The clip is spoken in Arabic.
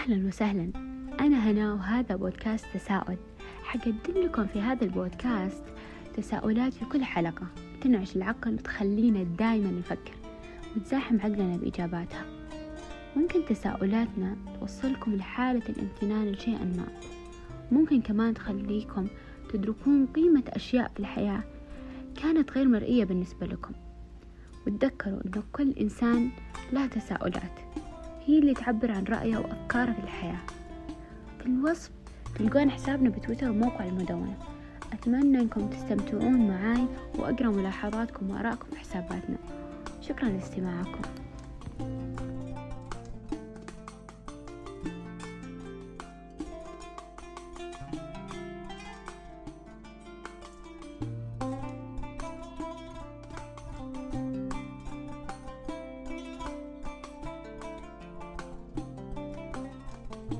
أهلا وسهلا. أنا هنا وهذا بودكاست تساؤل. حقدم لكم في هذا البودكاست تساؤلات في كل حلقة تنعش العقل وتخلينا دايما نفكر وتزاحم عقلنا بإجاباتها. ممكن تساؤلاتنا توصلكم لحالة الامتنان لشيء ما. ممكن كمان تخليكم تدركون قيمة أشياء في الحياة كانت غير مرئية بالنسبة لكم. وتذكروا أن كل إنسان له تساؤلات. هي اللي تعبر عن رأيه وأفكاره في الحياة. في الوصف تلقون حسابنا بتويتر وموقع المدونة. أتمنى أنكم تستمتعون معاي وأقرأ ملاحظاتكم وآرائكم في حساباتنا. شكرا لاستماعكم.